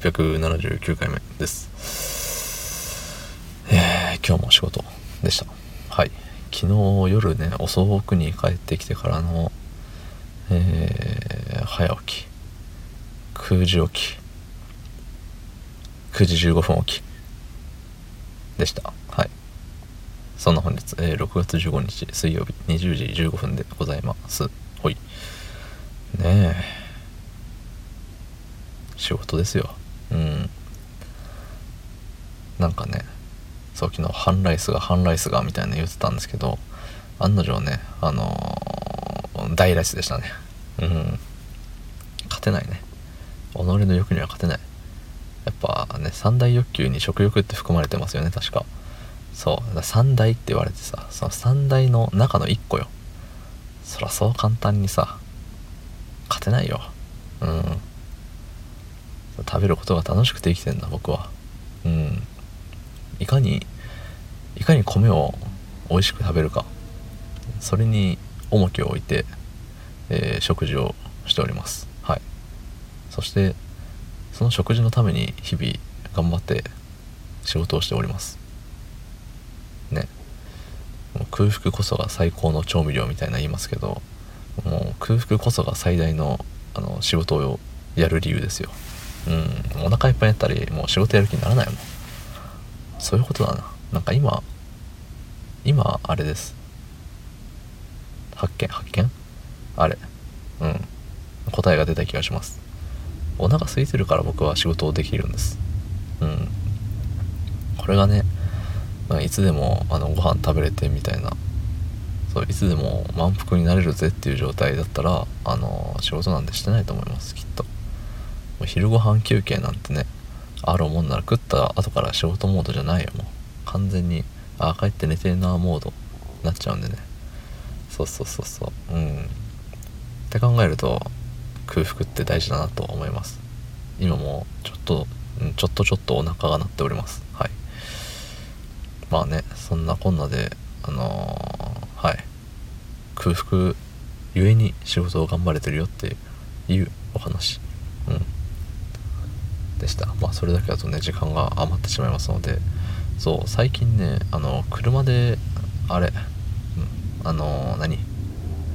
679回目です。えー、今日も仕事でした。はい。昨日夜ね遅くに帰ってきてからのえー、早起き。9時起き。9時15分起き。でした。はい。そんな本日、えー、6月15日水曜日20時15分でございます。ほい。ねえ。仕事ですよ。うん。なんかねそう昨日半ライスが半ライスがみたいな言ってたんですけど案の定ねあのー、大ライスでしたね。うん。勝てないね。己の欲には勝てない。やっぱね三大欲求に食欲って含まれてますよね確か。そう。三大って言われてさその三大の中の1個よ。そらそう簡単にさ勝てないよ。うん。食べることが楽しくて生きてんだ僕は。うん。いかにいかに米を美味しく食べるか。それに重きを置いて、えー、食事をしております。はい。そしてその食事のために日々頑張って仕事をしております。ね。空腹こそが最高の調味料みたいな言いますけどもう空腹こそが最大のあの仕事をやる理由ですよ。うん。お腹いっぱいになったりもう仕事やる気にならないもん。そういうことだな。なんか今今あれです。発見発見？あれ。うん。答えが出た気がします。お腹空いてるから僕は仕事をできるんです。うん。これがね、まあ、いつでもあのご飯食べれてみたいな。そういつでも満腹になれるぜっていう状態だったらあの仕事なんてしてないと思いますきっと。昼ご飯休憩なんてねあるもんなら食った後から仕事モードじゃないよもう。完全にあ帰って寝てんなモードになっちゃうんでね。そうそうそうそう。うん。って考えると空腹って大事だなと思います。今もちょっとちょっとちょっとお腹が鳴っております。はい。まあねそんなこんなであのー、はい。空腹ゆえに仕事を頑張れてるよっていうお話。うん。した。まあそれだけだとね時間が余ってしまいますので。そう最近ねあの車であれ、うん、あの、何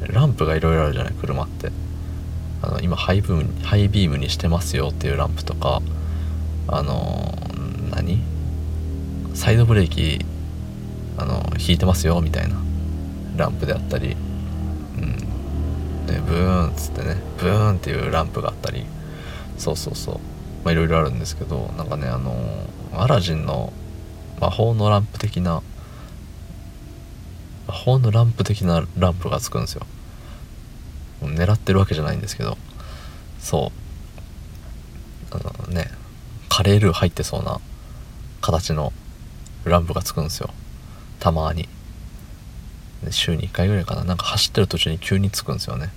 ランプがいろいろあるじゃない車って。あの今ハイブームハイビームにしてますよっていうランプとかあの何サイドブレーキあの引いてますよみたいなランプであったりうんでブーンっつってねブーンっていうランプがあったり。そうそうそう。まあいろいろあるんですけどなんかねあのアラジンの魔法のランプ的な魔法のランプ的なランプがつくんですよ。狙ってるわけじゃないんですけどそう。あのねカレールー入ってそうな形のランプがつくんですよ。たまに。週に1回ぐらいかな。なんか走ってる途中に急につくんですよね。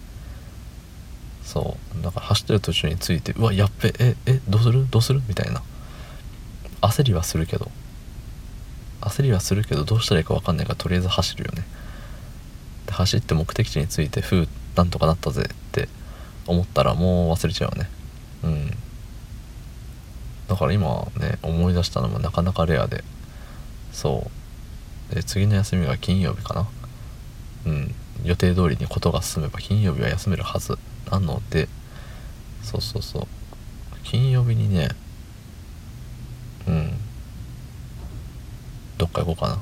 そう。だか走ってる途中についてうわやっべええどうする？どうする？みたいな。焦りはするけど。焦りはするけどどうしたらいいか分かんないからとりあえず走るよね。で走って目的地に着いてふうなんとかなったぜって思ったらもう忘れちゃうよね。うん。だから今ね思い出したのもなかなかレアで。そう。で次の休みが金曜日かな。うん。予定通りにことが進めば金曜日は休めるはずなのでそうそうそう。金曜日にねうん。どっか行こうかな。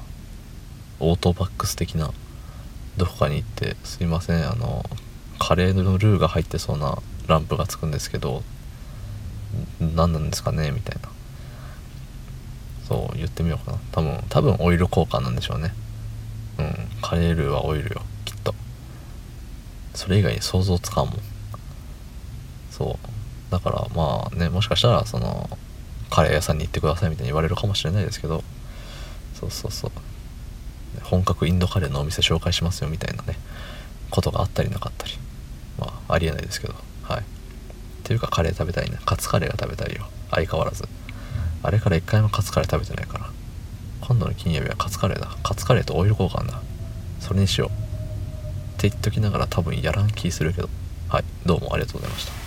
オートバックス的などこかに行ってすいませんあのカレーのルーが入ってそうなランプがつくんですけど何なんですかねみたいな。そう言ってみようかな。多分多分オイル交換なんでしょうね。うんカレールーはオイルよきっと。それ以外に想像つかんもん。そう。だからまあねもしかしたらそのカレー屋さんに行ってくださいみたいに言われるかもしれないですけどそうそうそう。本格インドカレーのお店紹介しますよみたいなねことがあったりなかったりまあありえないですけどはい。っていうかカレー食べたいねカツカレーが食べたいよ。相変わらず。あれから一回もカツカレー食べてないから。今度の金曜日はカツカレーだ。カツカレーとオイル交換だ。それにしよう。って言っときながら多分やらん気するけど。はい。どうもありがとうございました。